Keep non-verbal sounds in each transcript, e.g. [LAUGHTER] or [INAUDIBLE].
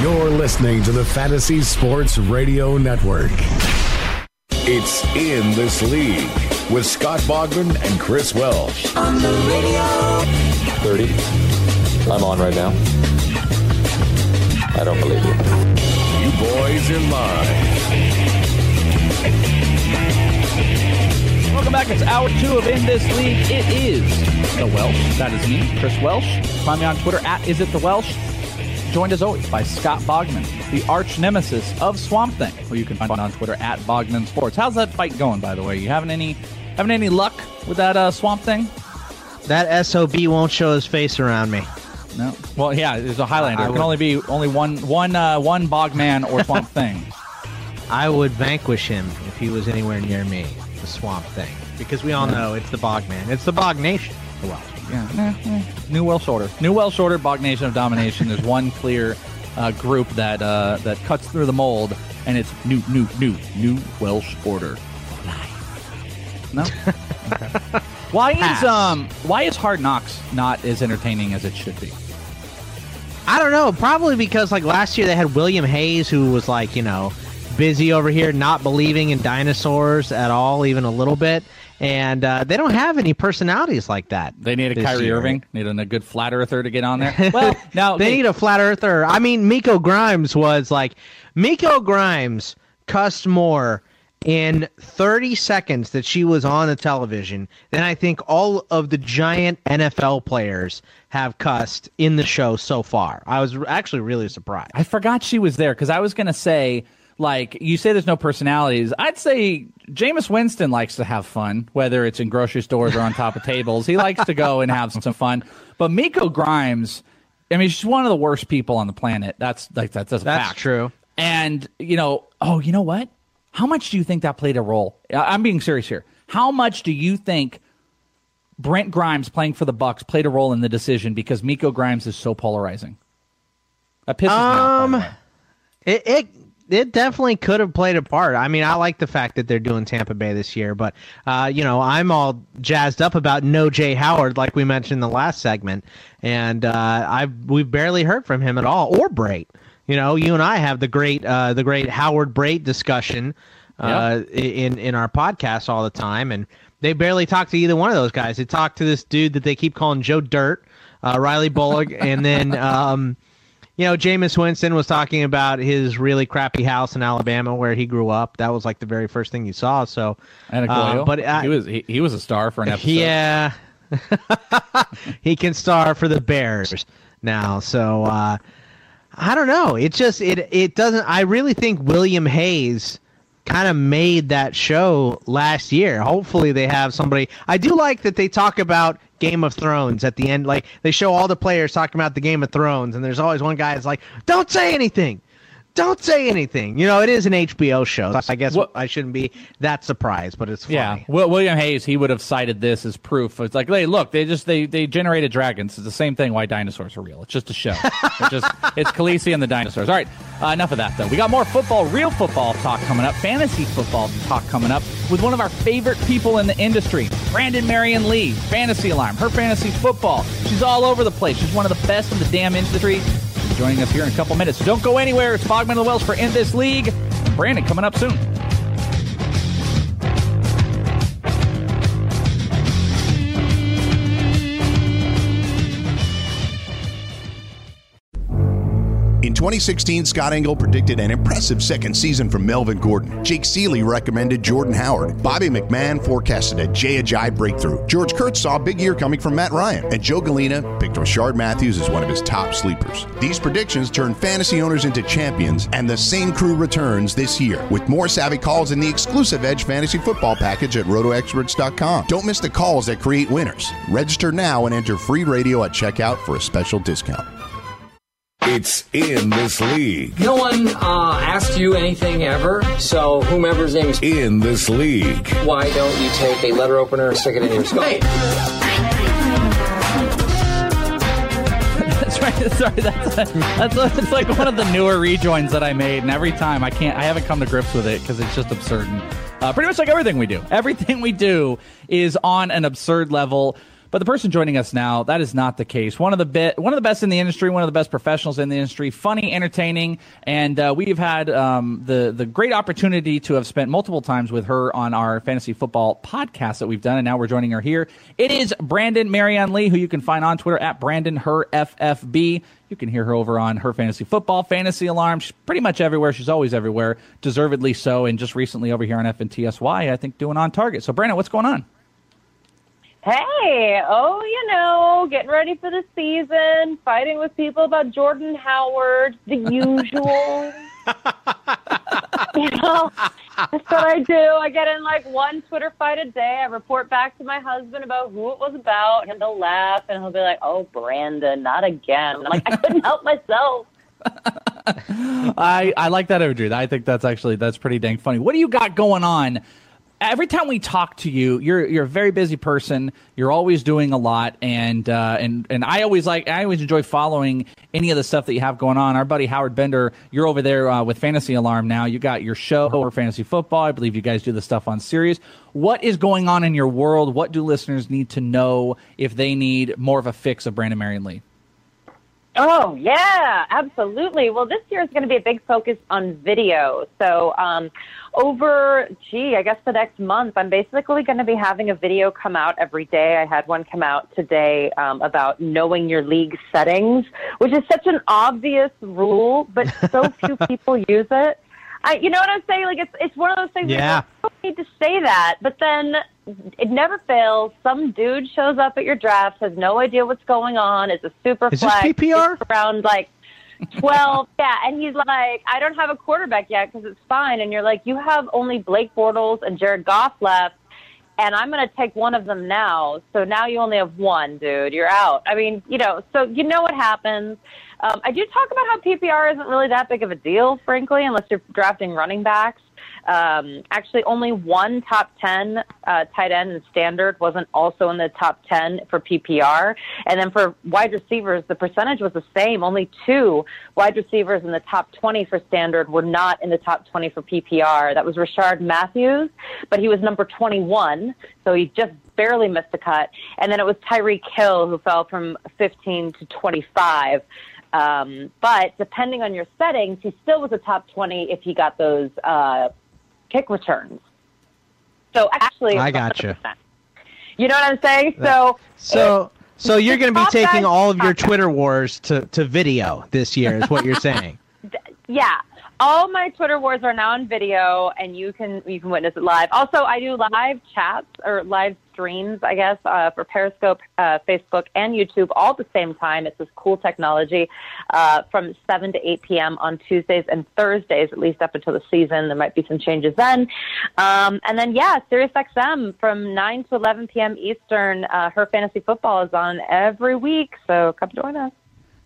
You're listening to the Fantasy Sports Radio Network. It's In This League with Scott Bogman and Chris Welsh. On the radio. 30. I'm on right now. I don't believe you. You boys are live. Welcome back. It's hour two of In This League. It is the Welsh. That is me, Chris Welsh. Find me on Twitter at Is It The Welsh. Joined as always by Scott Bogman, the arch nemesis of Swamp Thing, who you can find one on Twitter at Bogman Sports. How's that fight going, by the way? You having any having any luck with that uh, Swamp Thing? That SOB won't show his face around me. No. Well, yeah, there's a Highlander. It can only be only one one uh, one Bogman or Swamp [LAUGHS] Thing. I would vanquish him if he was anywhere near me, the Swamp Thing. Because we all know it's the Bogman. It's the Bog Nation. The Welsh. Yeah. Eh, eh. New Welsh Order. New Welsh Order, Bog Nation of Domination. There's one clear uh, group that uh, that cuts through the mold, and it's new, new, new, new Welsh Order. No. [LAUGHS] Okay. Why is um why is Hard Knocks not as entertaining as it should be? I don't know. Probably because like last year they had William Hayes, who was like you know busy over here, not believing in dinosaurs at all, even a little bit. And uh, they don't have any personalities like that. They need a Kyrie year. Irving, need a, good flat earther to get on there. [LAUGHS] Well, now they need a flat earther. I mean, Miko Grimes was like Miko Grimes cussed more in 30 seconds that she was on the television than I think all of the giant NFL players have cussed in the show so far. I was actually really surprised. I forgot she was there because I was gonna say like you say there's no personalities. I'd say Jameis Winston likes to have fun, whether it's in grocery stores or on top of tables. He likes to go and have some fun. But Miko Grimes, I mean, she's one of the worst people on the planet. That's like that's, that's a That's fact. true. And you know, oh, you know what? How much do you think that played a role? I'm being serious here. How much do you think Brent Grimes playing for the Bucs played a role in the decision because Miko Grimes is so polarizing? That pisses me off. Um, by the way. It, it it definitely could have played a part. I mean, I like the fact that they're doing Tampa Bay this year, but uh, you know, I'm all jazzed up about no Jay Howard, like we mentioned in the last segment, and uh, I've we've barely heard from him at all, or Brate. You know, you and I have the great uh, the great Howard Brate discussion uh, in in our podcast all the time, and they barely talk to either one of those guys. They talk to this dude that they keep calling Joe Dirt, uh, Riley Bullough, and then. [LAUGHS] Um, you know, Jameis Winston was talking about his really crappy house in Alabama where he grew up. That was like the very first thing you saw. So, And uh, but I, he was he, he was a star for an episode. yeah, [LAUGHS] he can star for the Bears now. So uh, I don't know. It just it it doesn't. I really think William Hayes kind of made that show last year. Hopefully, they have somebody. I do like that they talk about Game of Thrones at the end. Like they show all the players talking about the Game of Thrones, and there's always one guy that's like, "Don't say anything." Don't say anything. You know, it is an HBO show. So I guess What- I shouldn't be that surprised, but it's funny. Yeah, Will, William Hayes, he would have cited this as proof. It's like, hey, look, they just they they generated dragons. It's the same thing. Why dinosaurs are real? It's just a show. [LAUGHS] it's just it's Khaleesi and the dinosaurs. All right, uh, enough of that though. We got more football, real football talk coming up, fantasy football talk coming up with one of our favorite people in the industry, Brandon Marianne Lee, Fantasy Alarm, her fantasy football. She's all over the place. She's one of the best in the damn industry. Joining us here in a couple minutes. So don't go anywhere. It's Bogman and Welsh for In This League. Brandon coming up soon. In 2016, Scott Engel predicted an impressive second season from Melvin Gordon. Jake Ciely recommended Jordan Howard. Bobby McMahon forecasted a Jay breakthrough. George Kurtz saw a big year coming from Matt Ryan. And Joe Galena picked Rishard Matthews as one of his top sleepers. These predictions turned fantasy owners into champions, and the same crew returns this year with more savvy calls in the exclusive Edge Fantasy Football package at RotoExperts.com. Don't miss the calls that create winners. Register now and enter free radio at checkout for a special discount. It's in this league. No one uh, asked you anything ever, so whomever's name is In this league. why don't you take a letter opener and stick it in your skull? Hey, That's right. [LAUGHS] Sorry, that's that's it's like one of the newer rejoins that I made, and every time I can't, I haven't come to grips with it because it's just absurd. And, uh, pretty much like everything we do, everything we do is on an absurd level. But the person joining us now, that is not the case. One of the one of the best in the industry, one of the best professionals in the industry, funny, entertaining, and uh, we've had um, the the great opportunity to have spent multiple times with her on our fantasy football podcast that we've done, and now we're joining her here. It is Brandon Marianne Lee, who you can find on Twitter at Brandon Her FFB. You can hear her over on her fantasy football, fantasy alarm. She's pretty much everywhere. She's always everywhere, deservedly so. And just recently over here on FNTSY, I think doing on target. So Brandon, what's going on? Hey, oh, you know, getting ready for the season, fighting with people about Jordan Howard, the usual. [LAUGHS] [LAUGHS] you know, that's what I do. I get in like one Twitter fight a day. I report back to my husband about who it was about, and he'll laugh, and he'll be like, "Oh, Brandon, not again." I'm like, I couldn't help myself. [LAUGHS] I, I like that imagery. I think that's actually that's pretty dang funny. What do you got going on? Every time we talk to you, you're you're a very busy person. You're always doing a lot, and uh, and and I always like I always enjoy following any of the stuff that you have going on. Our buddy Howard Bender, you're over there uh, with Fantasy Alarm now. You got your show over fantasy football. I believe you guys do the stuff on Sirius. What is going on in your world? What do listeners need to know if they need more of a fix of Brandon Marianne Lee? Oh, yeah, absolutely. Well, this year is going to be a big focus on video. So, um, over, gee, I guess the next month, I'm basically going to be having a video come out every day. I had one come out today um, about knowing your league settings, which is such an obvious rule, but so [LAUGHS] few people use it. I, you know what I'm saying? Like it's it's one of those things. Yeah. Where you don't need to say that, but then it never fails. Some dude shows up at your draft, has no idea what's going on. Is a super Is this PPR? around like twelve. [LAUGHS] yeah, and he's like, I don't have a quarterback yet because it's fine. And you're like, you have only Blake Bortles and Jared Goff left. And I'm going to take one of them now. So now you only have one, dude. You're out. I mean, you know, so you know what happens. Um, I do talk about how PPR isn't really that big of a deal, frankly, unless you're drafting running backs. Um, actually, only one top 10 uh, tight end in standard wasn't also in the top 10 for PPR. And then for wide receivers, the percentage was the same. Only two wide receivers in the top 20 for standard were not in the top 20 for PPR. That was Rishard Matthews, but he was number 21, so he just barely missed the cut. And then it was Tyreek Hill who fell from 15 to 25. Um, but depending on your settings, he still was a top 20 if he got those uh, kick returns. So actually, I gotcha. 100%. You know what I'm saying? So, So so you're going to be taking all of your. Twitter wars to, to video this year, is what you're saying. [LAUGHS] yeah, all my Twitter wars are now on video, and you can you can witness it live. Also, I do live chats or live streams, I guess, uh, for Periscope, uh, Facebook, and YouTube all at the same time. It's this cool technology uh, from 7 to 8 p.m. on Tuesdays and Thursdays, at least up until the season. There might be some changes then. Um, and then, yeah, SiriusXM from 9 to 11 p.m. Eastern. Uh, her fantasy football is on every week, so come join us.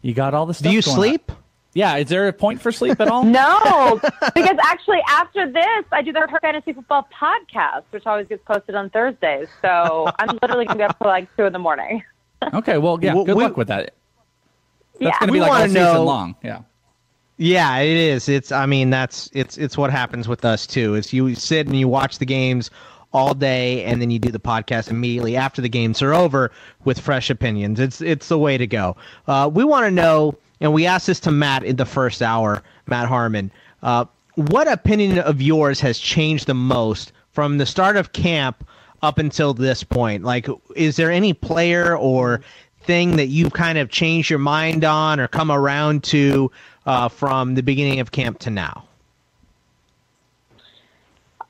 You got all the stuff. Do you going on. Sleep? Yeah. Is there a point for sleep at all? [LAUGHS] No, because actually after this, I do the Her Fantasy Football podcast, which always gets posted on Thursdays. So I'm literally going to be up till like 2 in the morning. [LAUGHS] Okay. Well, yeah. Well, Good we- luck with that. That's Yeah. going to We be like all season know- long. Yeah. Yeah, it is. It's I mean that's it's it's what happens with us too. Is you sit and you watch the games all day and then you do the podcast immediately after the games are over with fresh opinions. It's it's the way to go. Uh, we want to know, and we asked this to Matt in the first hour, Matt Harmon. Uh, what opinion of yours has changed the most from the start of camp up until this point? Like, is there any player or thing that you've kind of changed your mind on or come around to uh, from the beginning of camp to now?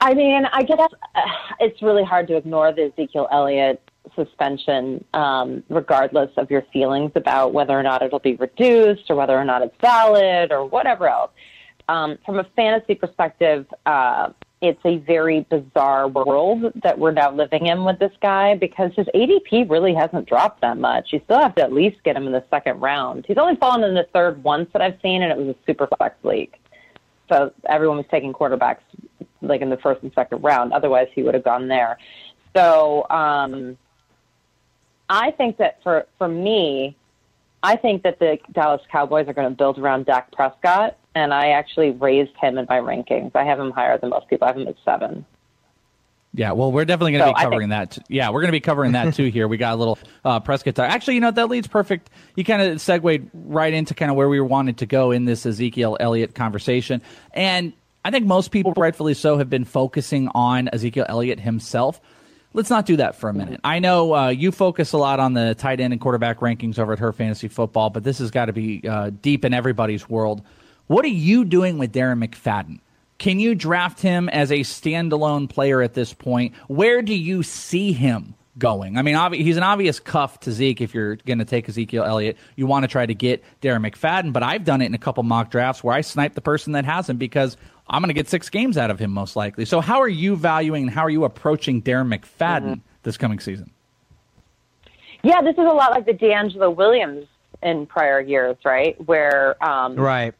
I mean, I guess uh, it's really hard to ignore the Ezekiel Elliott suspension, um, regardless of your feelings about whether or not it'll be reduced or whether or not it's valid or whatever else. Um, from a fantasy perspective, uh, it's a very bizarre world that we're now living in with this guy because his ADP really hasn't dropped that much. You still have to at least get him in the second round. He's only fallen in the third once that I've seen, and it was a super flex league. So everyone was taking quarterbacks like in the first and second round. Otherwise, he would have gone there. So um, I think that for for me, I think that the Dallas Cowboys are going to build around Dak Prescott, and I actually raised him in my rankings. I have him higher than most people. I have him at seven. Yeah, well, we're definitely going to so be covering think- that. Yeah, we're going to be covering that too here. We got a little uh, Prescott. Actually, you know that leads perfect. You kind of segued right into kind of where we wanted to go in this Ezekiel Elliott conversation, and I think most people, rightfully so, have been focusing on Ezekiel Elliott himself. Let's not do that for a minute. I know uh, you focus a lot on the tight end and quarterback rankings over at Her Fantasy Football, but this has got to be uh, deep in everybody's world. What are you doing with Darren McFadden? Can you draft him as a standalone player at this point? Where do you see him going? I mean, he's an obvious cuff to Zeke if you're going to take Ezekiel Elliott. You want to try to get Darren McFadden, but I've done it in a couple mock drafts where I snipe the person that has him because I'm going to get six games out of him most likely. So, how are you valuing and how are you approaching Darren McFadden mm-hmm. this coming season? Yeah, this is a lot like the DeAngelo Williams in prior years, right? Where um, right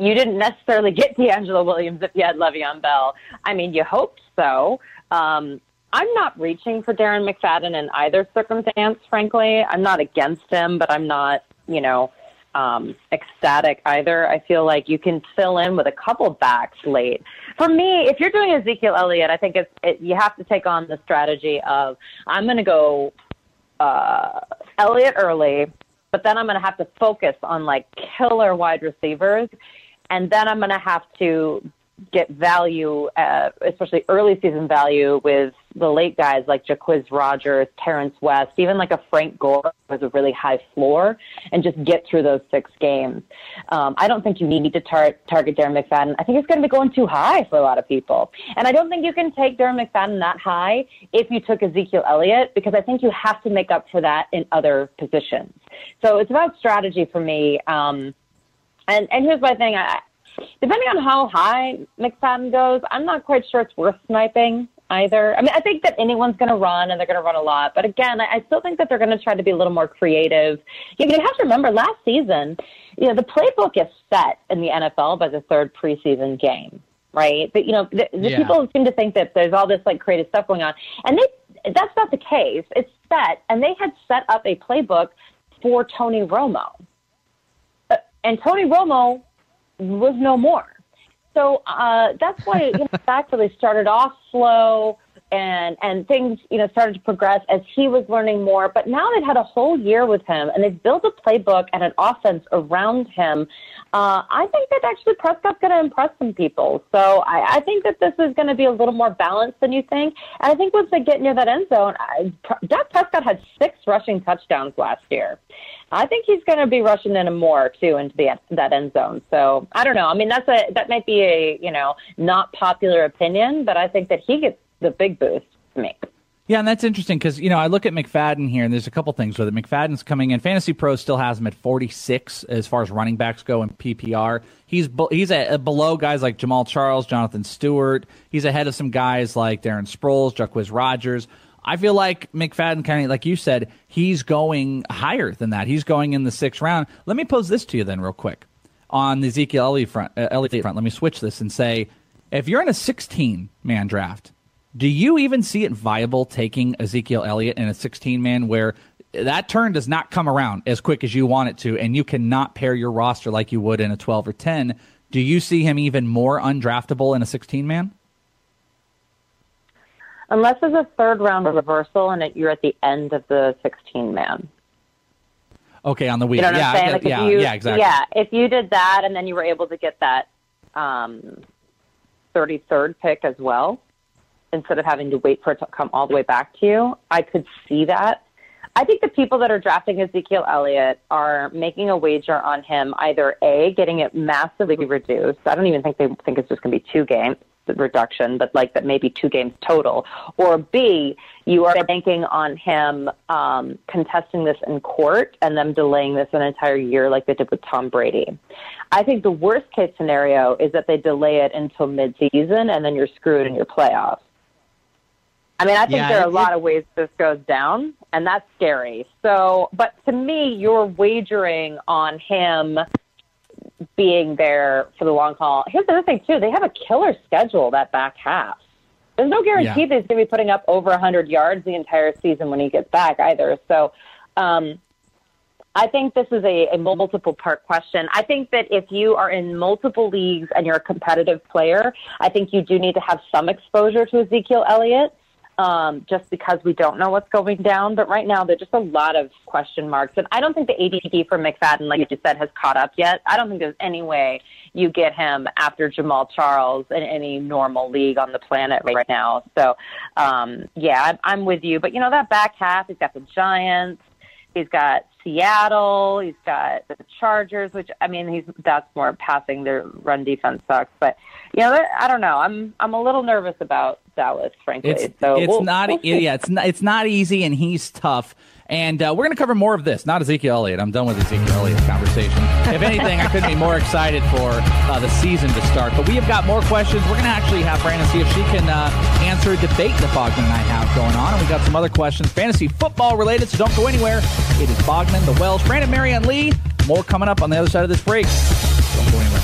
you didn't necessarily get [LAUGHS] DeAngelo Williams if you had Le'Veon Bell. I mean, you hoped so. Um, I'm not reaching for Darren McFadden in either circumstance, frankly. I'm not against him, but I'm not, you know, um, ecstatic either. I feel like you can fill in with a couple backs late. For me, if you're doing Ezekiel Elliott, I think it's it, you have to take on the strategy of I'm going to go uh, Elliott early, but then I'm going to have to focus on like killer wide receivers, and then I'm going to have to get value, uh, especially early season value, with the late guys like Jacquizz Rodgers, Terrence West, even like a Frank Gore with a really high floor, and just get through those six games. Um, I don't think you need to tar- target Darren McFadden. I think it's going to be going too high for a lot of people, and I don't think you can take Darren McFadden that high if you took Ezekiel Elliott because I think you have to make up for that in other positions. So it's about strategy for me. Um, and and here's my thing. I, depending on how high McFadden goes, I'm not quite sure it's worth sniping either. I mean, I think that anyone's going to run and they're going to run a lot. But again, I, still think that they're going to try to be a little more creative. You, you have to remember last season, you know, the playbook is set in the NFL by the third preseason game, right? But, you know, the, the yeah. people seem to think that there's all this like creative stuff going on. And they, that's not the case. It's set. And they had set up a playbook for Tony Romo. Uh, and Tony Romo was no more. So uh, that's why you know, [LAUGHS] Zach really started off slow and and things you know started to progress as he was learning more. But now they've had a whole year with him, and they've built a playbook and an offense around him. Uh, I think that actually Prescott's going to impress some people. So I, I think that this is going to be a little more balanced than you think. And I think once they get near that end zone, I, Dak Prescott had six rushing touchdowns last year. I think he's going to be rushing in more too into the that end zone. So I don't know. I mean, that's a that might be a you know not popular opinion, but I think that he gets the big boost to me. Yeah, and that's interesting because you know I look at McFadden here, and there's a couple things with it. McFadden's coming in. Fantasy Pro still has him at 46 as far as running backs go in PPR. He's he's a, a below guys like Jamaal Charles, Jonathan Stewart. He's ahead of some guys like Darren Sproles, Jacquizz Rodgers. I feel like McFadden, kind of like you said, he's going higher than that. He's going in the sixth round. Let me pose this to you then, real quick, on the Ezekiel Elliott front. Uh, Elliott front. Let me switch this and say, if you're in a 16 man draft, do you even see it viable taking Ezekiel Elliott in a 16 man where that turn does not come around as quick as you want it to, and you cannot pair your roster like you would in a 12 or 10? Do you see him even more undraftable in a 16 man? Unless there's a third round reversal and it, you're at the end of the 16 man. Okay, on the week. You know what yeah, I'm saying? Like yeah, you, yeah, exactly. Yeah, if you did that and then you were able to get that um, 33rd pick as well, instead of having to wait for it to come all the way back to you, I could see that. I think the people that are drafting Ezekiel Elliott are making a wager on him either A, getting it massively reduced. I don't even think they think it's just going to be two games reduction, but like that maybe two games total. Or B, you are banking on him um, contesting this in court and them delaying this an entire year like they did with Tom Brady. I think the worst case scenario is that they delay it until midseason and then you're screwed in your playoffs. I mean, I think Yeah, there are a lot of ways this goes down, and that's scary. So, but to me, you're wagering on him being there for the long haul. Here's the other thing, too. They have a killer schedule that back half. There's no guarantee Yeah. that he's going to be putting up over 100 yards the entire season when he gets back either. So, um, I think this is a, a multiple part question. I think that if you are in multiple leagues and you're a competitive player, I think you do need to have some exposure to Ezekiel Elliott. Um, just because we don't know what's going down, but right now there's just a lot of question marks, and I don't think the ADP for McFadden, like you said, has caught up yet. I don't think there's any way you get him after Jamaal Charles in any normal league on the planet right now. So, um, yeah, I'm, I'm with you. But you know that back half, he's got the Giants. He's got Seattle. He's got the Chargers, which I mean, he's that's more passing. Their run defense sucks, but you know, I don't know. I'm I'm a little nervous about Dallas, frankly. It's so it's we'll- not we'll yeah it's not it's not easy and he's tough. And uh, we're going to cover more of this. Not Ezekiel Elliott. I'm done with Ezekiel Elliott conversation. If anything, I couldn't be more excited for uh, the season to start. But we have got more questions. We're going to actually have Brandon see if she can uh, answer a debate that Bogman and I have going on. And we've got some other questions, fantasy football related. So don't go anywhere. It is Bogman, the Welsh, Brandon, Marianne Lee. More coming up on the other side of this break. Don't go anywhere.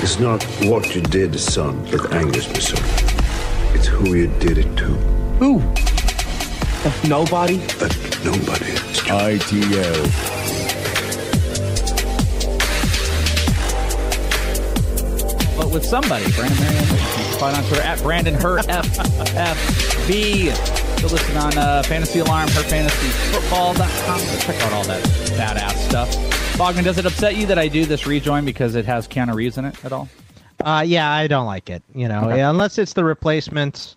It's not what you did, son, that angers me, son. It's who you did it to. Who? Nobody? That nobody. ITL. but with somebody. Brandon Marianne. Find on Twitter at Brandon Her [LAUGHS] FFB. Still listen on uh, Fantasy Alarm, HerFantasyFootball.com. So check out all that badass stuff. Bogman, does it upset you that I do this rejoin because it has Keanu Reeves in it at all? Uh, yeah, I don't like it. You know, Okay. unless it's the replacement,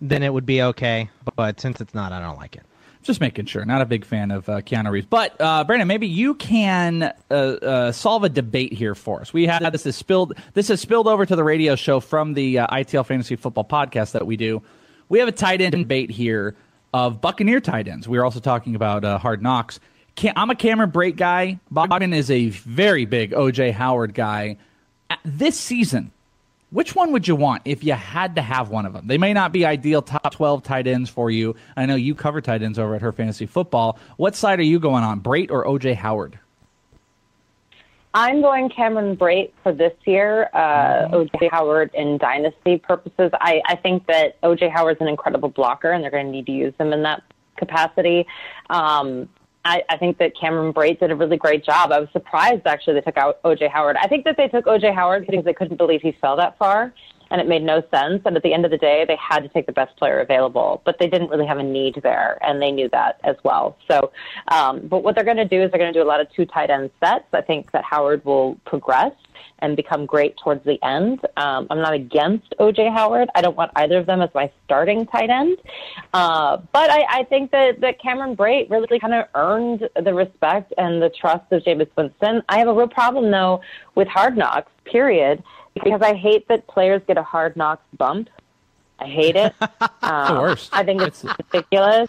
then it would be okay. But since it's not, I don't like it. Just making sure. Not a big fan of uh, Keanu Reeves. But, uh, Brandon, maybe you can uh, uh, solve a debate here for us. We had this is spilled. This has spilled over to the radio show from the uh, ITL Fantasy Football podcast that we do. We have a tight end debate here of Buccaneer tight ends. We are also talking about uh, Hard Knocks. I'm a Cameron Brate guy. Bogman is a very big OJ Howard guy. This season, which one would you want if you had to have one of them? They may not be ideal top 12 tight ends for you. I know you cover tight ends over at Her Fantasy Football. What side are you going on, Brate or OJ Howard? I'm going Cameron Brate for this year. Uh, OJ Howard in dynasty purposes. I, I think that OJ Howard's an incredible blocker, and they're going to need to use him in that capacity. Um, I, I think that Cameron Brate did a really great job. I was surprised actually they took out OJ Howard. I think that they took OJ Howard because they couldn't believe he fell that far, and it made no sense. And at the end of the day, they had to take the best player available, but they didn't really have a need there, and they knew that as well. So, um, but what they're going to do is they're going to do a lot of two tight end sets. I think that Howard will progress and become great towards the end. Um, I'm not against OJ Howard. I don't want either of them as my starting tight end. Uh, but I, I think that, that Cameron Brate really kind of earned the respect and the trust of Jameis Winston. I have a real problem, though, with hard knocks, period, because I hate that players get a hard knocks bump. I hate it. [LAUGHS] Um, the worst. I think it's ridiculous.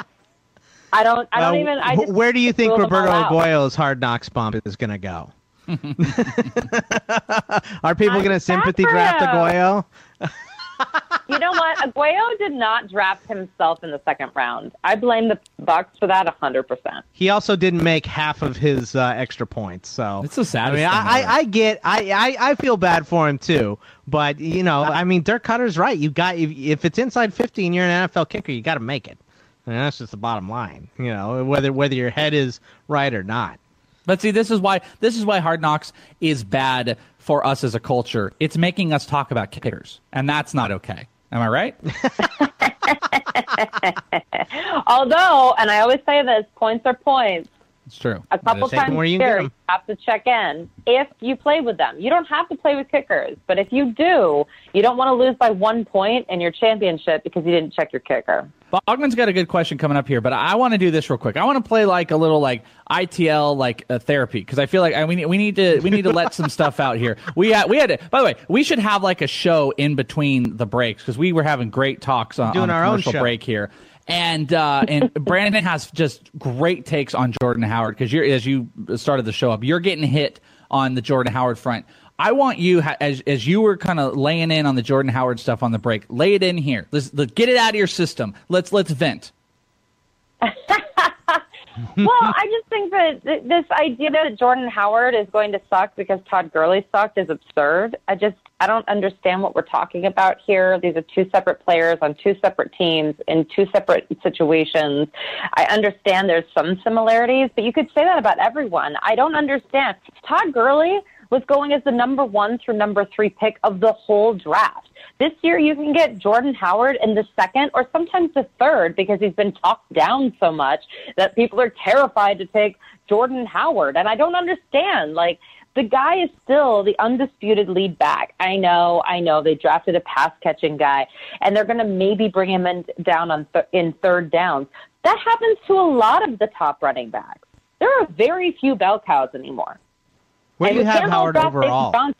I don't. I don't Uh, even. I just where do you think rule them all Roberto out. Aguayo's hard knocks bump is going to go? [LAUGHS] [LAUGHS] Are people going to sympathy draft him. Aguayo? You know what? Aguayo did not draft himself in the second round. I blame the Bucs for that hundred percent. He also didn't make half of his uh, extra points, so It's so sad. I mean, I. I, I get, I, I, I feel bad for him too. But you know, I mean, Dirk Cutter's right. You got if, if it's inside fifty and you're an NFL kicker, you got to make it. And that's just the bottom line, you know, whether whether your head is right or not. But see, this is why this is why Hard Knocks is bad for us as a culture. It's making us talk about kickers, and that's not okay. Am I right? [LAUGHS] Although, and I always say this, points are points. It's true. A couple Take 'em times where a you year, can get you 'em. have to check in if you play with them. You don't have to play with kickers, but if you do, you don't want to lose by one point in your championship because you didn't check your kicker. Bogman's got a good question coming up here, but I want to do this real quick. I want to play like a little like ITL like uh, therapy because I feel like I, we need we need to we need to let some stuff out here. [LAUGHS] We had we had to, by the way we should have like a show in between the breaks because we were having great talks on, Doing on our own show. break here. And uh, and [LAUGHS] Brandon has just great takes on Jordan Howard because you're as you started the show up, you're getting hit on the Jordan Howard front. I want you as as you were kind of laying in on the Jordan Howard stuff on the break, lay it in here. Let's, let's get it out of your system. Let's let's vent. [LAUGHS] well, I just think that th- this idea that Jordan Howard is going to suck because Todd Gurley sucked is absurd. I just I don't understand what we're talking about here. These are two separate players on two separate teams in two separate situations. I understand there's some similarities, but you could say that about everyone. I don't understand. Todd Gurley was going as the number one through number three pick of the whole draft. This year, you can get Jordan Howard in the second or sometimes the third because he's been talked down so much that people are terrified to take Jordan Howard. And I don't understand. Like, the guy is still the undisputed lead back. I know, I know. They drafted a pass catching guy, and they're going to maybe bring him in down on th- in third downs. That happens to a lot of the top running backs. There are very few bell cows anymore. Where do you have Howard overall? Uh,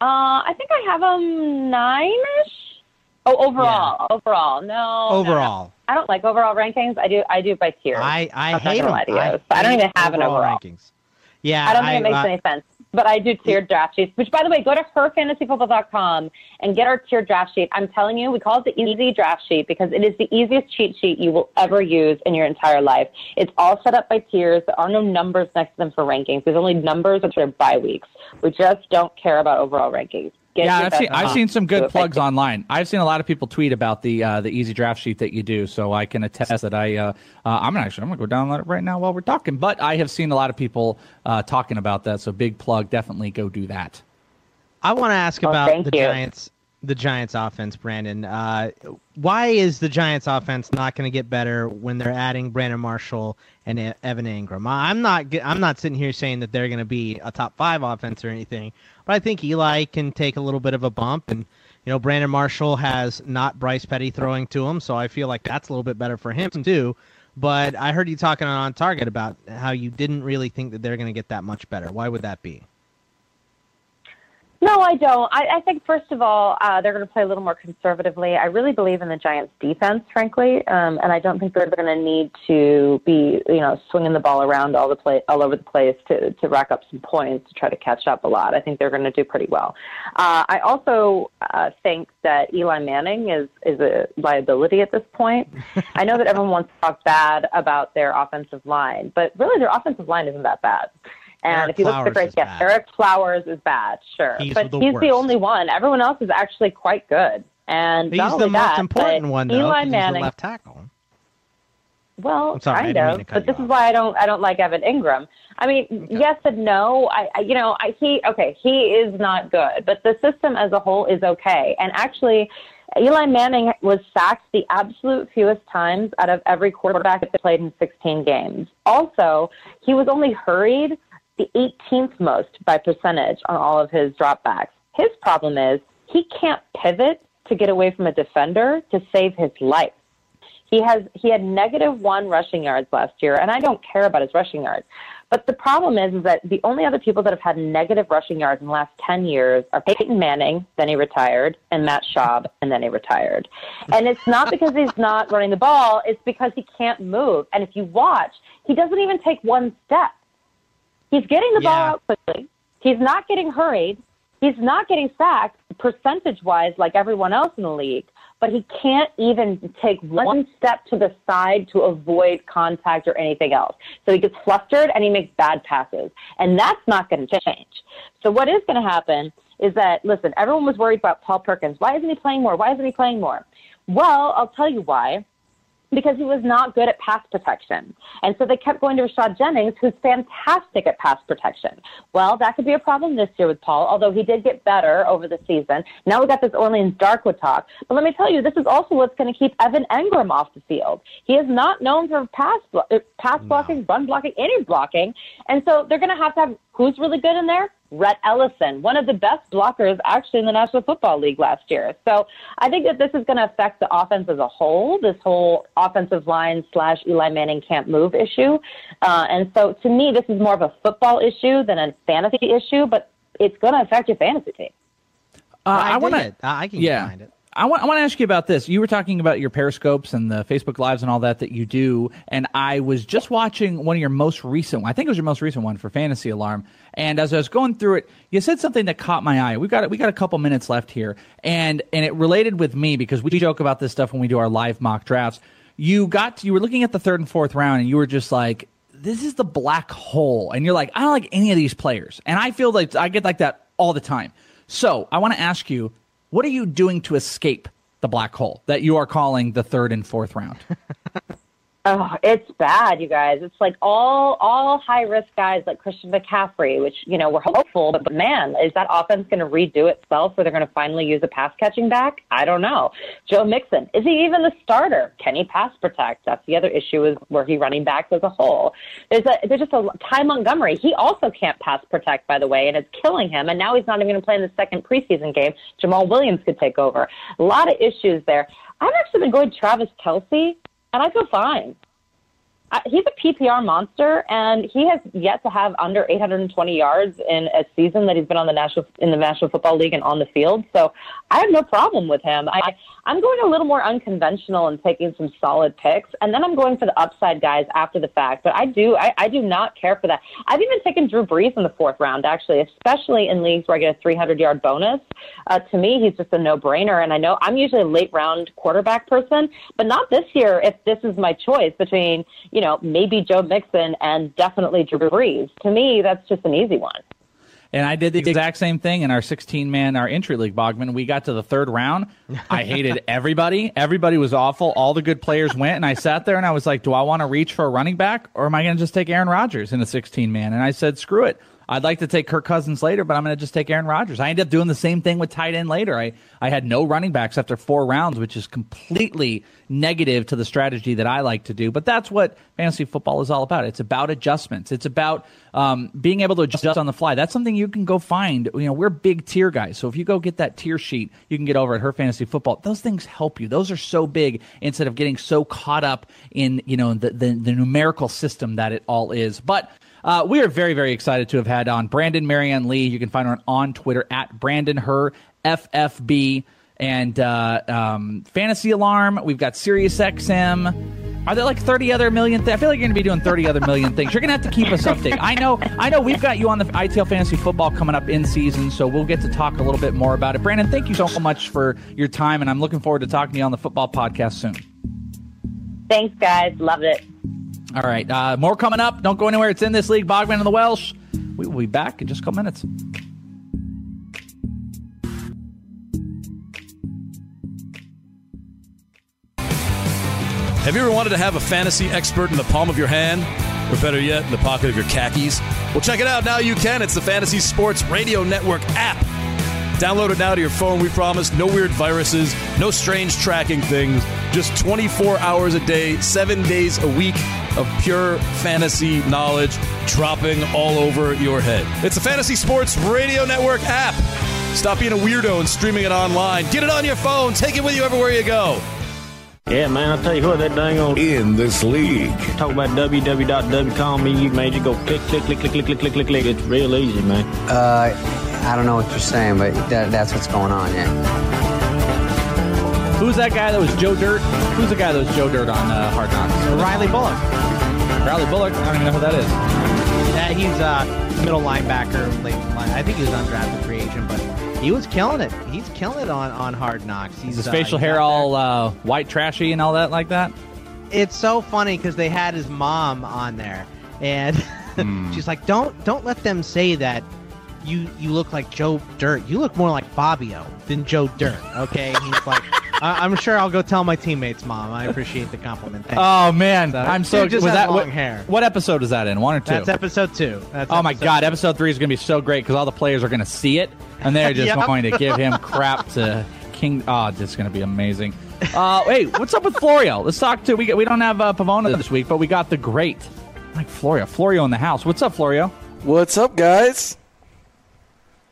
I think I have him nine-ish. Oh, overall, overall, no, no, no. Overall. I don't like overall rankings. I do, I do by tiers. I I I'm hate them. to I don't even have an overall. rankings. Yeah, I don't think it makes I- any sense. But I do tiered draft sheets, which, by the way, go to herfantasyfootball.com and get our tiered draft sheet. I'm telling you, we call it the easy draft sheet because it is the easiest cheat sheet you will ever use in your entire life. It's all set up by tiers. There are no numbers next to them for rankings. There's only numbers which are bye weeks. We just don't care about overall rankings. Get yeah, your I've seen I've seen some good it by plugs online. I've seen a lot of people tweet about the uh, the easy draft sheet that you do, so I can attest that I uh, uh, I'm gonna actually I'm gonna go download it right now while we're talking. But I have seen a lot of people uh, talking about that, so big plug. Definitely go do that. I want to ask Oh, about thank the you. Giants. The Giants' offense, Brandon. Uh, why is the Giants' offense not going to get better when they're adding Brandon Marshall and Evan Engram? I'm not. I'm not sitting here saying that they're going to be a top five offense or anything, but I think Eli can take a little bit of a bump, and you know Brandon Marshall has not Bryce Petty throwing to him, so I feel like that's a little bit better for him too. But I heard you talking on Target about how you didn't really think that they're going to get that much better. Why would that be? No, I don't. I, I think first of all, uh, they're going to play a little more conservatively. I really believe in the Giants' defense, frankly, um, and I don't think they're going to need to be, you know, swinging the ball around all the play, all over the place to to rack up some points to try to catch up a lot. I think they're going to do pretty well. Uh, I also uh, think that Eli Manning is is a liability at this point. I know that everyone wants to talk bad about their offensive line, but really their offensive line isn't that bad. And Eric if you look at the Flowers great, yeah, bad. Ereck Flowers is bad, sure, He's but the he's worst. the only one. Everyone else is actually quite good. And He's the most that, important one, though, Eli Manning. left tackle. Well, sorry, kind of. But this is why I don't. I don't like Evan Engram. I mean, yes and no. I, I, you know, I, he okay. He is not good, but the system as a whole is okay. And actually, Eli Manning was sacked the absolute fewest times out of every quarterback that played in 16 games. Also, he was only hurried the 18th most by percentage on all of his dropbacks. His problem is he can't pivot to get away from a defender to save his life. He has he had negative one rushing yards last year, and I don't care about his rushing yards. But the problem is, is that the only other people that have had negative rushing yards in the last ten years are Peyton Manning, then he retired, and Matt Schaub, and then he retired. And it's not because he's not running the ball; it's because he can't move. And if you watch, he doesn't even take one step. He's getting the ball out quickly. He's not getting hurried. He's not getting sacked percentage wise like everyone else in the league, but he can't even take one step to the side to avoid contact or anything else. So he gets flustered and he makes bad passes. And that's not going to change. So what is going to happen is that, listen, everyone was worried about Paul Perkins. Why isn't he playing more? Why isn't he playing more? Well, I'll tell you why. Because he was not good at pass protection. And so they kept going to Rashad Jennings, who's fantastic at pass protection. Well, that could be a problem this year with Paul, although he did get better over the season. Now we got this Orleans Darkwa talk. But let me tell you, this is also what's going to keep Evan Engram off the field. He is not known for pass, blo- uh, pass blocking, run blocking, any blocking. And so they're going to have to have who's really good in there? Rhett Ellison, one of the best blockers actually in the National Football League last year. So I think that this is going to affect the offense as a whole, this whole offensive line slash Eli Manning can't move issue. Uh, and so to me, this is more of a football issue than a fantasy issue, but it's going to affect your fantasy team. Uh, I, I want dig it. I I can yeah. find it. I want, I want to ask you about this. You were talking about your Periscopes and the Facebook Lives and all that that you do. And I was just watching one of your most recent, I think it was your most recent one for Fantasy Alarm. And as I was going through it, you said something that caught my eye. We've got, we got a couple minutes left here. And, and it related with me because we joke about this stuff when we do our live mock drafts. You got, to, you were looking at the third and fourth round and you were just like, this is the black hole. And you're like, I don't like any of these players. And I feel like I get like that all the time. So I want to ask you, what are you doing to escape the black hole that you are calling the third and fourth round? [LAUGHS] Oh, it's bad, you guys. It's like all all high risk guys like Christian McCaffrey, which you know we're hopeful, but, but man, is that offense going to redo itself, where they're going to finally use a pass catching back? I don't know. Joe Mixon is he even the starter? Can he pass protect? That's the other issue is where he running backs as a whole. There's a there's just a Ty Montgomery. He also can't pass protect, by the way, and it's killing him. And now he's not even going to play in the second preseason game. Jamaal Williams could take over. A lot of issues there. I've actually been going Travis Kelce and I feel fine. Uh, he's a PPR monster, and he has yet to have under 820 yards in a season that he's been on the national in the National Football League and on the field. So I have no problem with him. I, I'm going a little more unconventional and taking some solid picks, and then I'm going for the upside guys after the fact. But I do I, I do not care for that. I've even taken Drew Brees in the fourth round, actually, especially in leagues where I get a 300 yard bonus. Uh, to me, he's just a no brainer, and I know I'm usually a late round quarterback person, but not this year. If this is my choice between you know, maybe Joe Mixon and definitely Drew Brees. To me, that's just an easy one. And I did the exact same thing in our 16 man, our entry league, Bogman. We got to the third round. I [LAUGHS] hated everybody. Everybody was awful. All the good players went. And I sat there and I was like, do I want to reach for a running back or am I going to just take Aaron Rodgers in a 16 man? And I said, screw it. I'd like to take Kirk Cousins later, but I'm going to just take Aaron Rodgers. I ended up doing the same thing with tight end later. I, I had no running backs after four rounds, which is completely negative to the strategy that I like to do. But that's what fantasy football is all about. It's about adjustments. It's about um, being able to adjust on the fly. That's something you can go find. You know, we're big tier guys. So if you go get that tier sheet, you can get over at her fantasy football. Those things help you. Those are so big instead of getting so caught up in, you know, the, the, the numerical system that it all is. But uh, we are very, very excited to have had on Brandon Marianne Lee. You can find her on Twitter at Brandon Her FFB and uh, um, Fantasy Alarm. We've got Sirius XM. Are there like 30 other million? I feel like you're going to be doing 30 other million things. You're going to have to keep us updated. I know, I know. We've got you on the ITL Fantasy Football coming up in season, so we'll get to talk a little bit more about it. Brandon, thank you so much for your time, and I'm looking forward to talking to you on the football podcast soon. Thanks, guys. Loved it. All right, uh, more coming up. Don't go anywhere. It's in this league. Bogman and the Welsh. We will be back in just a couple minutes. Have you ever wanted to have a fantasy expert in the palm of your hand? Or better yet, in the pocket of your khakis? Well, check it out. Now you can. It's the Fantasy Sports Radio Network app. Download it now to your phone, we promise. No weird viruses, no strange tracking things. Just 24 hours a day, seven days a week of pure fantasy knowledge dropping all over your head. It's the Fantasy Sports Radio Network app. Stop being a weirdo and streaming it online. Get it on your phone. Take it with you everywhere you go. Yeah, man, I'll tell you what, that dang old In this league, talk about www.wcom, me, you man, you go click, click, click, click, click, click, click, click, click. It's real easy, man. Uh, I don't know what you're saying, but that, that's what's going on, yeah. Who's that guy that was Joe Dirt? Who's the guy that was Joe Dirt on uh, Hard Knocks? Riley Bullough. Riley Bullough. I don't even know who that is. Yeah, he's uh, middle linebacker. Late line. I think he was undrafted free agent, but he was killing it. He's killing it on, on Hard Knocks. He's Is his uh, facial he's hair all uh, white, trashy, and all that like that? it's so funny because they had his mom on there, and [LAUGHS] she's like, "Don't don't let them say that you you look like Joe Dirt. You look more like Bobbio than Joe Dirt." Okay, he's like, [LAUGHS] I, I'm sure I'll go tell my teammates, Mom. I appreciate the compliment. Thank Oh man, I'm so. Dude just was that long what, hair. what episode is that in? One or two? That's episode two. That's oh my god, two. episode three is going to be so great because all the players are going to see it and they're [LAUGHS] just Yep. going to give him crap to King. Oh, this is going to be amazing. Uh, hey, what's up with Florio? Let's talk to. We we don't have uh, Pavona this week, but we got the great like Florio. Florio in the house. What's up, Florio? What's up, guys?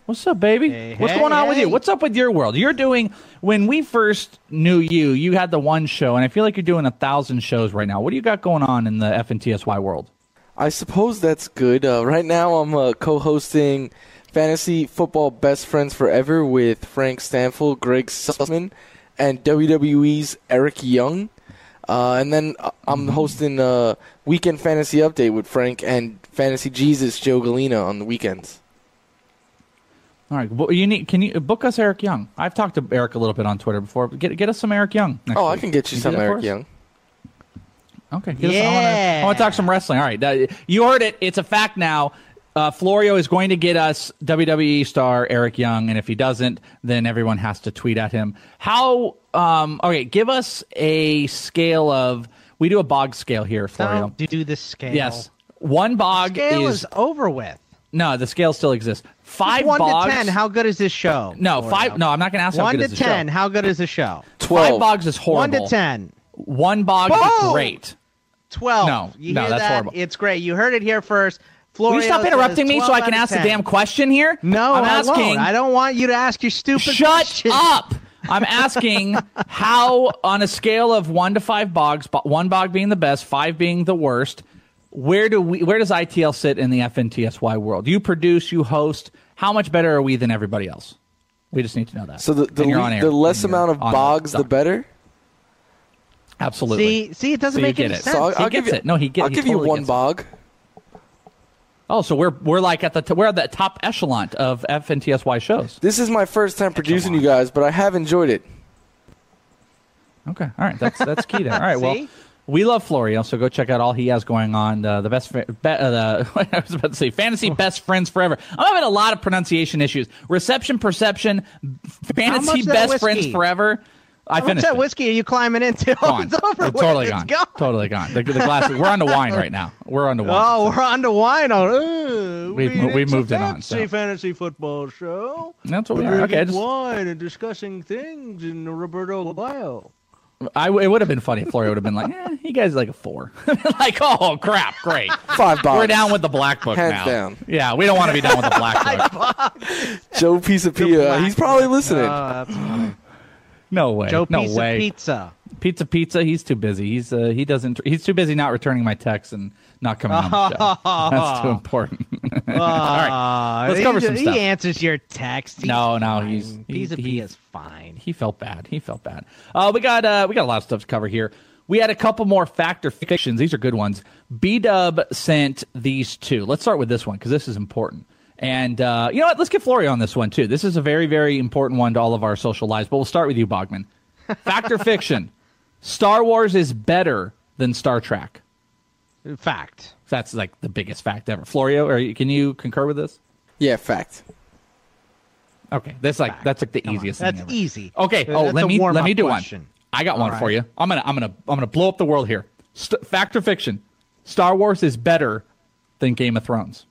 What's up, baby? What's hey, going on with you? What's up with your world? You're doing when we first knew you, you had the one show, and I feel like you're doing a thousand shows right now. What do you got going on in the FNTSY world? I suppose that's good. Uh, right now, I'm uh, co-hosting Fantasy Football Best Friends Forever with Frank Stampfl, Greg Sussman, and WWE's Eric Young. Uh, and then uh, I'm hosting uh, Weekend Fantasy Update with Frank and Fantasy Jesus Joe Galena on the weekends. All right, well, you need. Can you book us Eric Young? I've talked to Eric a little bit on Twitter before. Get get us some Eric Young. next oh, I can get you do some Eric? Young. Okay. Get us, I wanna- I want to talk some wrestling. All right, uh, you heard it. It's a fact now. Uh, Florio is going to get us WWE star Eric Young, and if he doesn't, then everyone has to tweet at him. How? Um, okay, give us a scale of. We do a bog scale here, Florio. Don't do the scale. Yes, one bog Scale is, is over with. no. The scale still exists. Five one bogs. to ten. How good is this show? No, Florio? five. No, I'm not going to ask how One good to is the show. ten. How good is the show? Five bogs is horrible. One to ten. One bog is great. Twelve. No, You no, hear that's that? horrible. It's great. You heard it here first. Will you stop interrupting me so I can out of ask the damn question here? No, I'm I asking. won't. I don't want you to ask your stupid Shut question. up. I'm asking [LAUGHS] how, on a scale of one to five bogs, bo- one bog being the best, five being the worst, where do we? Where does ITL sit in the FNTSY world? You produce, you host. How much better are we than everybody else? We just need to know that. So the the, you're le- on air. the less you're amount of bogs, the better. Absolutely. See, see, it doesn't So make get any it. sense. So I'll, He I'll gets give you, it. No, he get- I'll he give totally you one gets it. bog. Oh, so we're we're like at the t- we're at the top echelon of FNTSY shows. This is my first time producing you guys, but I have enjoyed it. Okay, all right, that's that's key there. All right, [LAUGHS] well, See? We love Florio, so go check out all he has going on. Uh, the best, be, uh, the, [LAUGHS] I was about to say, fantasy best friends forever. I'm having a lot of pronunciation issues. Reception, perception, fantasy much best friends forever. I How much finished that whiskey are you climbing into? [LAUGHS] Gone. it's over It's totally gone. gone. Totally gone. The, the glass. We're on to wine right now. We're on to wine. Oh, we're on to wine. Oh, We've we a moved it on, so. fantasy football show. That's what we We're are. Okay, just- wine and discussing things in Roberto Bio. I, it would have been funny if Florio would have been like, eh, you guys are like a four. [LAUGHS] like, oh, crap, great. [LAUGHS] Five bogs. We're down with the black book Hands now. down. Yeah, we don't want to be down with the black [LAUGHS] book. Joe Pizza Pisapia, he's probably listening. Oh, that's. No way. Joe no Pizza way. Pizza. Pizza Pizza. He's too busy. He's uh, he doesn't. He's too busy not returning my texts and not coming on the show. [LAUGHS] That's too important. [LAUGHS] All right, Ah, let's he cover ju- some he answers your text. He's No, no, fine. he's he, Pizza he- Pia's fine. He felt bad. He felt bad. Uh, we got uh, we got a lot of stuff to cover here. We had a couple more factor fictions. These are good ones. B Dub sent these two. Let's start with this one because this is important. And uh, you know what? Let's get Florio on this one too. This is a very very important one to all of our social lives. But we'll start with you, Bogman. Factor [LAUGHS] fiction. Star Wars is better than Star Trek. Fact. That's like the biggest fact ever. Florio, are you, can you concur with this? Yeah, fact. Okay, that's like that's like the easiest. That's ever. easy. Okay. Oh, That's let me let me do question. one. I got All one right. for you. I'm gonna I'm gonna I'm gonna blow up the world here. St- fact or fiction? Star Wars is better than Game of Thrones.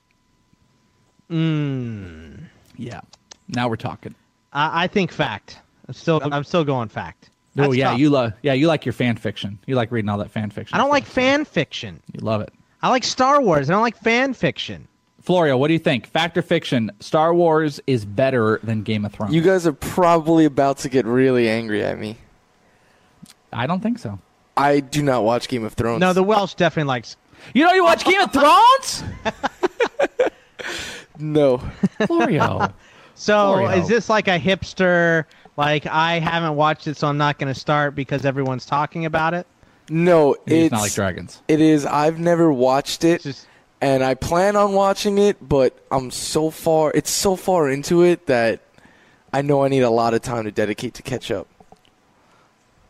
Mm. Yeah. Now we're talking. I, I think fact. I'm still I'm still going fact. Oh yeah, tough. you love yeah you like your fan fiction. You like reading all that fan fiction. I don't like fan fiction. You love it. I like Star Wars. I don't like fan fiction. Florio, what do you think? Fact or fiction? Star Wars is better than Game of Thrones. You guys are probably about to get really angry at me. I don't think so. I do not watch Game of Thrones. No, the Welsh definitely likes. You know you watch Game of Thrones? [LAUGHS] no. Florio. [LAUGHS] So Florio. is this like a hipster? Like I haven't watched it, so I'm not going to start because everyone's talking about it. No, He's it's not like dragons. It is. I've never watched it, and I plan on watching it, but I'm so far. It's so far into it that I know I need a lot of time to dedicate to catch up.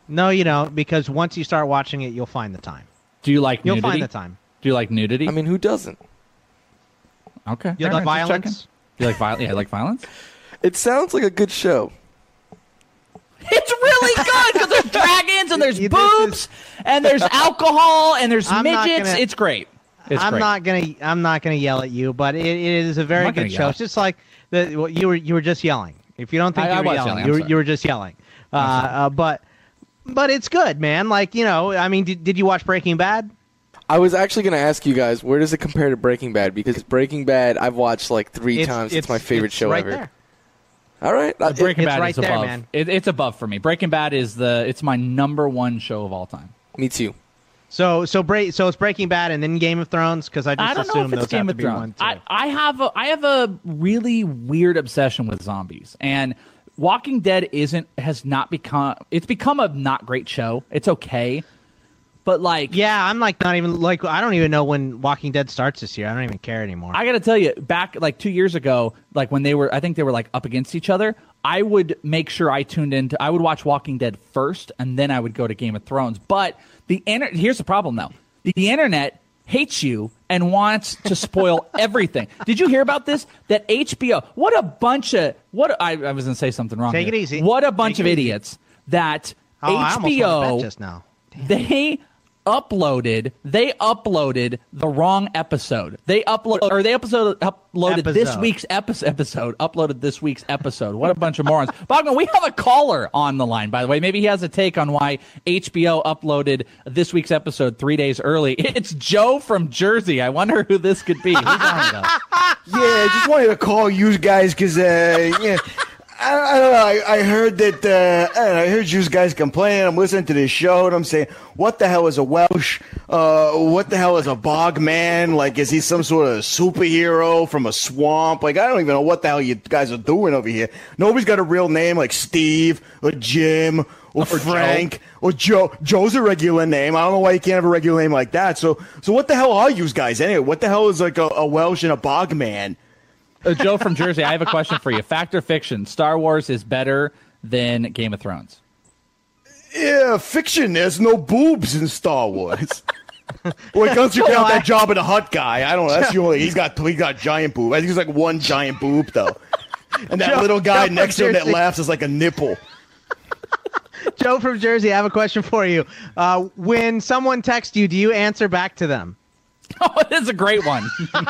No, you don't, because once you start watching it, you'll find the time. Do you like nudity? You'll nudity? find the time. Do you like nudity? I mean, who doesn't? Okay. You like right, just violence? You like violence? Yeah, I like violence. It sounds like a good show. It's really good because there's [LAUGHS] dragons and there's You- this boobs and there's [LAUGHS] alcohol and there's I'm midgets. gonna- it's great. It's I'm great. not gonna I'm not gonna yell at you, but it, it is a very not gonna good yell. show. It's just like the well, you were you were just yelling. If you don't think I- you I were was yelling, yelling, you were you were just yelling. Uh, uh, but but it's good, man. Like you know, I mean, did, did you watch Breaking Bad? I was actually going to ask you guys, where does it compare to Breaking Bad? Because Breaking Bad, I've watched like three It's- times. It's, it's- my favorite it's show right ever. there. All right. Uh, Breaking it's Bad right is there, above. man. It, it's above for me. Breaking Bad is the it's my number one show of all time. Me too. So so break so it's Breaking Bad and then Game of Thrones because I just I don't know assume if those it's Game have of to be one Thrones. too. I, I have a I have a really weird obsession with zombies and Walking Dead isn't has not become it's become a not great show. It's okay, but like yeah, I'm like not even like I don't even know when Walking Dead starts this year. I don't even care anymore. I got to tell you, back like two years ago, like when they were, I think they were like up against each other. I would make sure I tuned into. I would watch Walking Dead first, and then I would go to Game of Thrones. But the inter- here's the problem though: the, the internet hates you and wants to spoil [LAUGHS] everything. Did you hear about this? That HBO, what a bunch of what I, I was gonna say something wrong. Take here. it easy. What a bunch Take of it easy. idiots that Oh, I almost went to HBO just now. they uploaded they uploaded the wrong episode. They upload or they episode uploaded this week's episode episode uploaded this week's episode. What a bunch of morons. [LAUGHS] Bogman, we have a caller on the line by the way. Maybe he has a take on why HBO uploaded this week's episode 3 days early. [LAUGHS] It's Joe from Jersey. I wonder who this could be. Who's on with us? [LAUGHS] Yeah, I just wanted to call you guys because, uh, yeah, I, I don't know. I, I heard that, uh, I, I heard you guys complaining. I'm listening to this show and I'm saying, what the hell is a Welsh? Uh, what the hell is a bog man? Like, is he some sort of superhero from a swamp? Like, I don't even know what the hell you guys are doing over here. Nobody's got a real name like Steve or Jim or, Frank or Joe. Joe's a regular name. I don't know why you can't have a regular name like that. So, so what the hell are you guys anyway? What the hell is like a, a Welsh and a bog man? Uh, Joe from Jersey, I have a question for you. Fact or fiction? Star Wars is better than Game of Thrones. Yeah, fiction. There's no boobs in Star Wars. Well, once you count that Jabba the Hutt guy, I don't know. That's the only. He's got he got giant boob. I think he's like one giant boob though. And that Joe- little guy Joe next to him that laughs is like a nipple. Joe from Jersey, I have a question for you. Uh, when someone texts you, do you answer back to them? [LAUGHS] Oh, that's a great one. [LAUGHS]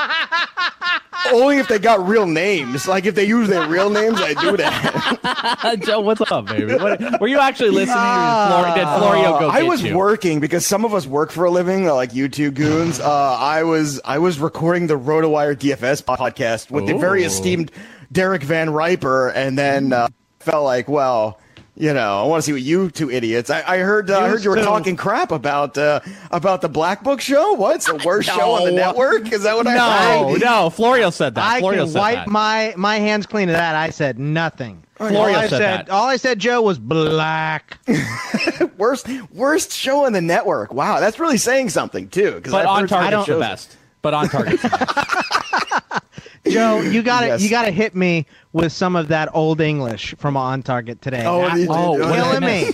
Only if they got real names. Like if they use their real names, I do that. [LAUGHS] Joe, what's up, baby? What, were you actually listening? did, Flor- did Florio go I was you? working because some of us work for a living, like you two goons. Uh, I was I was recording the RotoWire DFS podcast with the very esteemed Derek Van Riper, and then uh, felt like, well, you know, I want to see what you two idiots. I, I heard uh, I heard you were talking crap about uh, about the Black Book show. What's the worst show on the network? Is that what I No, heard? no. Florio said that. I Florio can said wipe that. my my hands clean of that. I said nothing. Florio all I said said, that. all I said, Joe, was black. [LAUGHS] worst worst show on the network. Wow, that's really saying something too. 'cause But I've on heard some good target's the shows. best. But on target's the best. [LAUGHS] Joe, you [LAUGHS] got to Yes. you got to hit me with some of that old English from On Target today. Oh, That you was did? Oh, killing me.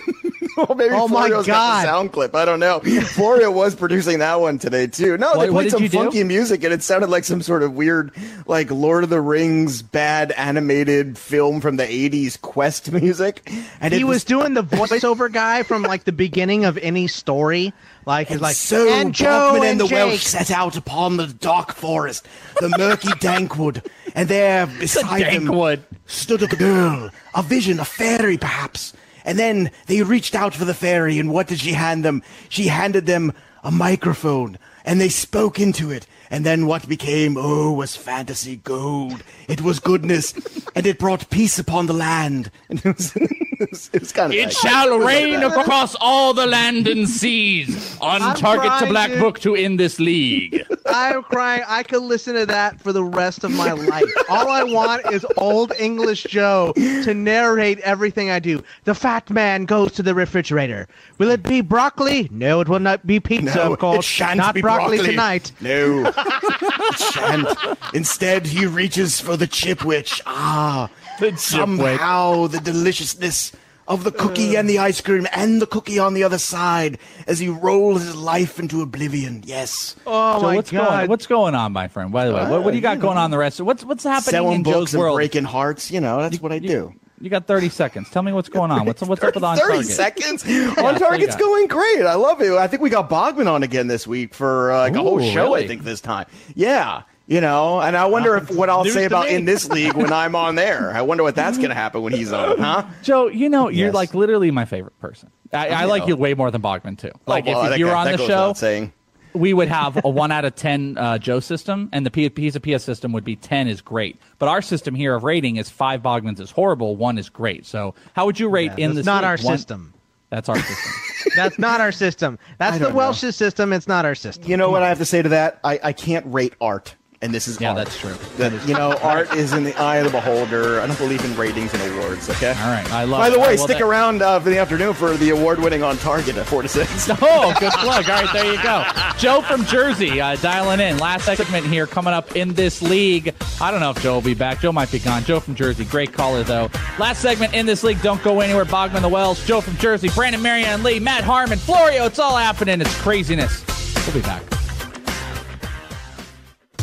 [LAUGHS] well, maybe Oh, my Florio's got the God. sound clip. I don't know. Florio was producing that one today too. No, What- they what played some you do? funky music, and it sounded like some sort of weird, like Lord of the Rings bad animated film from the '80s Quest [LAUGHS] music. And he it was doing the voiceover guy from like the beginning of any story. Like And like so and Joe and, and the Jake. Welsh set out upon the dark forest, the murky [LAUGHS] dankwood, and there beside them Dankwood. stood a girl, a vision, a fairy perhaps. And then they reached out for the fairy, and what did she hand them? She handed them a microphone, and they spoke into it. And then what became, oh, was fantasy gold. It was goodness, and it brought peace upon the land. And [LAUGHS] it was, it was, it was kind of. It shall rain across all the land and seas. [LAUGHS] On I'm target to Black dude. Book to end this league. [LAUGHS] I'm crying. I could listen to that for the rest of my life. All I want is old English Joe to narrate everything I do. The fat man goes to the refrigerator. Will it be broccoli? No, it will not be pizza, No, of course. it shan't not be broccoli, broccoli. tonight. No, it shan't. Instead, he reaches for the chipwich. Ah, The somehow the deliciousness of the cookie and the ice cream and the cookie on the other side as he rolls his life into oblivion. Yes. Oh so my what's god. going what's going on, my friend? By the way, what, what do you got going on the rest of what's what's happening Selling in books Joe's and world? breaking hearts. You know, that's what I do. You got 30 seconds. Tell me what's going on. What's what's up with on 30 target? seconds [LAUGHS] Yeah, on what do you target's going great. I love it. I think we got Bogman on again this week for uh, like a whole Ooh, show. I think this time. Yeah, you know, and I wonder if what I'll News say about me. in this league when I'm on [LAUGHS] there. I wonder what that's going to happen when he's on, huh? Joe, you know, you're like literally my favorite person. I, I I like you way more than Bogman too. Like Oh, well, if that you're guy- on the show, saying. We would have a one out of ten uh, Joe system, and the P- Pizza PS system would be ten is great. But our system here of rating is five Bogmans is horrible, one is great. So how would you rate Yeah, in that's this? not league? our One- system. That's our system. [LAUGHS] That's not our system. That's the don't know. Welsh's system. It's not our system. You know what I have to say to that? I, I can't rate art, and this is Yeah, art. that's true. That, you know, art is in the eye of the beholder. I don't believe in ratings and awards. Okay. All right, I love. By the it. way, stick that- around uh, for the afternoon for the award-winning on Target at four to six. [LAUGHS] Oh, good plug. All right, there you go. Joe from Jersey uh, dialing in. Last segment here coming up in this league. I don't know if Joe will be back. Joe might be gone. Joe from Jersey, great caller, though. Last segment in this league. Don't go anywhere. Bogman the Welsh, Joe from Jersey, Brandon Marianne Lee, Matt Harmon, Florio. It's all happening. It's craziness. We'll be back.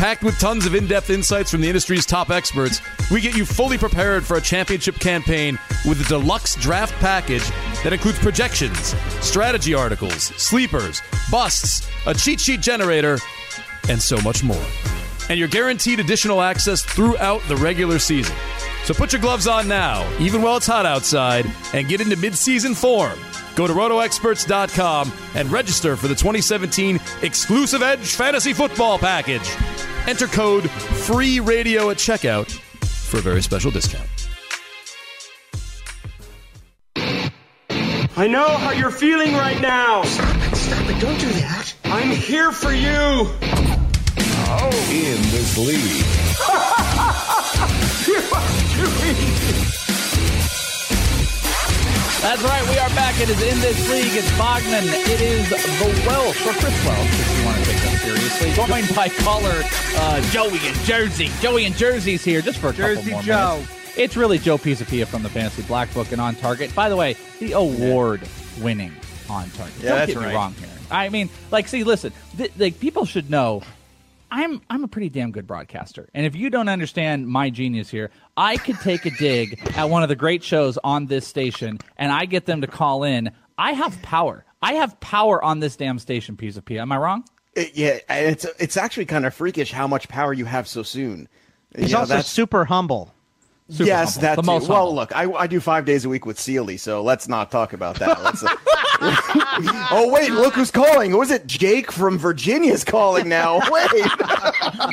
Packed with tons of in depth insights from the industry's top experts, we get you fully prepared for a championship campaign with a deluxe draft package that includes projections, strategy articles, sleepers, busts, a cheat sheet generator, and so much more. And you're guaranteed additional access throughout the regular season. So put your gloves on now, even while it's hot outside, and get into midseason form. Go to rotoexperts.com and register for the 2017 exclusive Edge Fantasy Football Package. Enter code FREE RADIO at checkout for a very special discount. I know how you're feeling right now. Stop it, stop it, don't do that. I'm here for you. In this league. [LAUGHS] That's right. We are back. It is in this league. It's Bogman. It is the Welsh, or Chris Welsh, if you want to take that seriously. Joined by caller uh, Joey in Jersey. Joey in Jersey's here just for a couple Jersey more Joe. minutes. It's really Joe Pisapia from the Fantasy Black Book and on target. By the way, the award winning on target. Yeah, Don't that's get me right. wrong here. I mean, like, see, listen, th- like people should know. I'm I'm a pretty damn good broadcaster, and if you don't understand my genius here, I could take a dig at one of the great shows on this station, and I get them to call in. I have power. I have power on this damn station, piece of P. Am I wrong? It- yeah, it's it's actually kind of freakish how much power you have so soon. He's You know, also that's- super humble. Super yes, humble. that The most Well, humble. look, I, I do five days a week with Ciely, so let's not talk about that. Let's, uh, [LAUGHS] oh wait, look who's calling. Who is it? Jake from Virginia's calling now. [LAUGHS] Wait.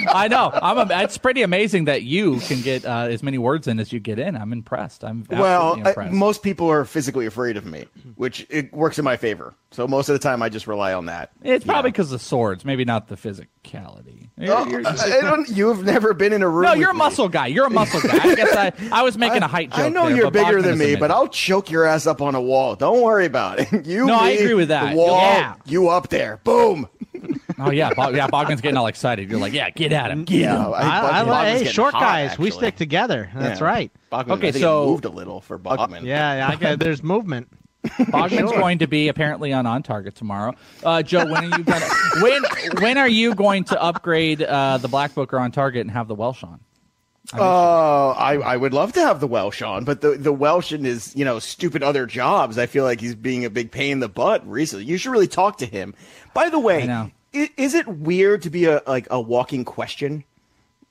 I know. I'm. A, it's pretty amazing that you can get uh, as many words in as you get in. I'm impressed. I'm well, uh, impressed. most people are physically afraid of me, which it works in my favor. So most of the time, I just rely on that. it's probably because of swords, maybe not the physicality. You're- Oh, you're- I don't, [LAUGHS] you've never been in a room. no, with you're a me. muscle guy. You're a muscle guy. I guess I, I was making [LAUGHS] a height joke. I know there, you're bigger than me, amazing. but I'll choke your ass up on a wall. Don't worry about it. [LAUGHS] You, No, I agree with that. The wall, Yeah. you up there. Boom. Oh yeah, Bog, yeah. Bogman's getting all excited. You're like, yeah, get at him. Get Yeah, him. I- I, I, like- hey, short hot, guys, we stick together. That's Yeah. right. Bogman, Okay, I think so- moved a little for Bogman. Yeah, yeah. I got, there's movement. [LAUGHS] Bogman's going to be apparently on on target tomorrow. Uh, Joe, when are you gonna [LAUGHS] when when are you going to upgrade uh, the Black Booker on target and have the Welsh on? Uh, I, I would love to have the Welsh on, but the the Welsh and his you know stupid other jobs, I feel like he's being a big pain in the butt recently. You should really talk to him. By the way, I know. i- is it weird to be a like a walking question?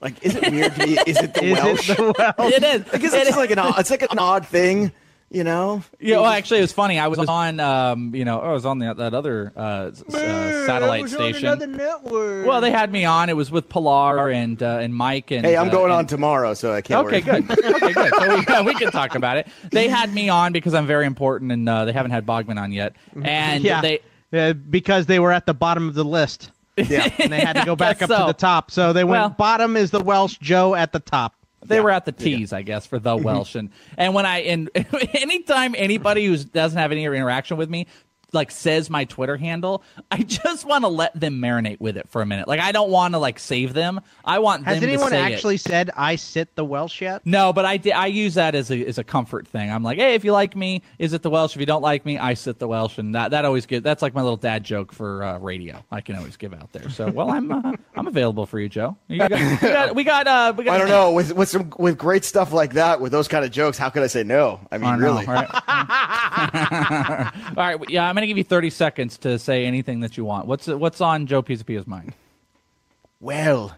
Like, is it weird to be? Is it the [LAUGHS] Is it Welsh? the Welsh? It is. Guess It it's is. like an it's like an odd thing, you know. Yeah, well, actually, it was funny. I was on, um, you know, I was on the, that other uh, s- uh, satellite station. network. Well, they had me on. It was with Pilar and uh, and Mike and. Hey, I'm uh, going and- on tomorrow, so I can't. Okay, worry. good. Okay, good. So we, [LAUGHS] yeah, we can talk about it. They had me on because I'm very important, and uh, they haven't had Bogman on yet. And yeah, they uh, because they were at the bottom of the list. Yeah. and they had to go [LAUGHS] back up so. to the top. So they went Well- bottom is the Welsh, Joe at the top. They were at the T's, I guess, for the [LAUGHS] Welsh. And and when I and [LAUGHS] anytime anybody who doesn't have any interaction with me. Like says my Twitter handle, I just want to let them marinate with it for a minute. Like I don't want to like save them. I want Has them anyone to say actually it. said I sit the Welsh yet? No, but I, di- I use that as a as a comfort thing. I'm like, hey, if you like me, is it the Welsh? If you don't like me, I sit the Welsh, and that that always get that's like my little dad joke for uh, radio. I can always give out there. So well, I'm uh, I'm available for you, Joe. You got, we got we got uh we got I don't know with with some with great stuff like that with those kind of jokes. How could I say no? I mean, I know, really. right? [LAUGHS] All right, yeah, I'm gonna give you 30 seconds to say anything that you want. What's what's on Joe Pisapia's mind? Well,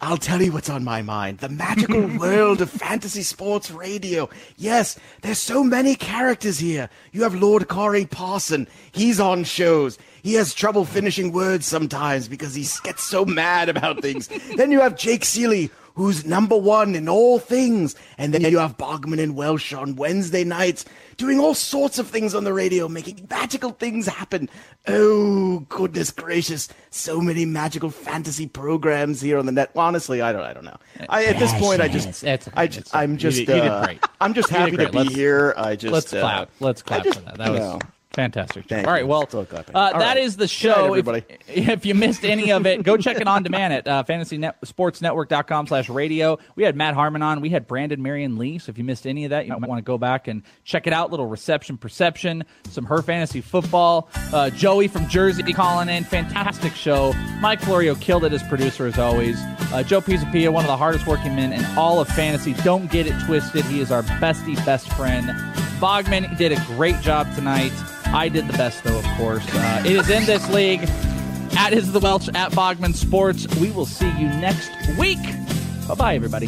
I'll tell you what's on my mind. The magical [LAUGHS] world of fantasy sports radio. Yes, there's so many characters here. You have Lord Corey Parson. He's on shows. He has trouble finishing words sometimes because he gets so mad about things. [LAUGHS] then you have Jake Seeley, who's number one in all things. And then you have Bogman and Welsh on Wednesday nights doing all sorts of things on the radio, making magical things happen. Oh, goodness gracious. So many magical fantasy programs here on the net. Honestly, I don't I don't know. I, at this point I just It's- I just, I'm just you did, you uh. I'm just happy to be Let's- here. I just let's uh, clap. Let's clap just- for that. That was know. Fantastic. Thank All right, you. well, uh, All that right. is the show. night, If- everybody. [LAUGHS] If, you missed any of it, go check it on demand at uh, fantasysportsnetwork.com slash radio. We had Matt Harmon on. We had Brandon Marianne Lee. So if you missed any of that, you might want to go back and check it out. Little reception perception, some her fantasy football. Uh, Joey from Jersey calling in. Fantastic show. Mike Florio killed it as producer as always. Uh, Joe Pisapia, one of the hardest working men in all of fantasy. Don't get it twisted. He is our bestie, best friend. Bogman did a great job tonight. I did the best, though, of course. Uh, it is in this league. At is the Welsh, at Bogman Sports. We will see you next week. Bye bye, everybody.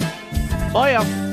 Bye, y'all.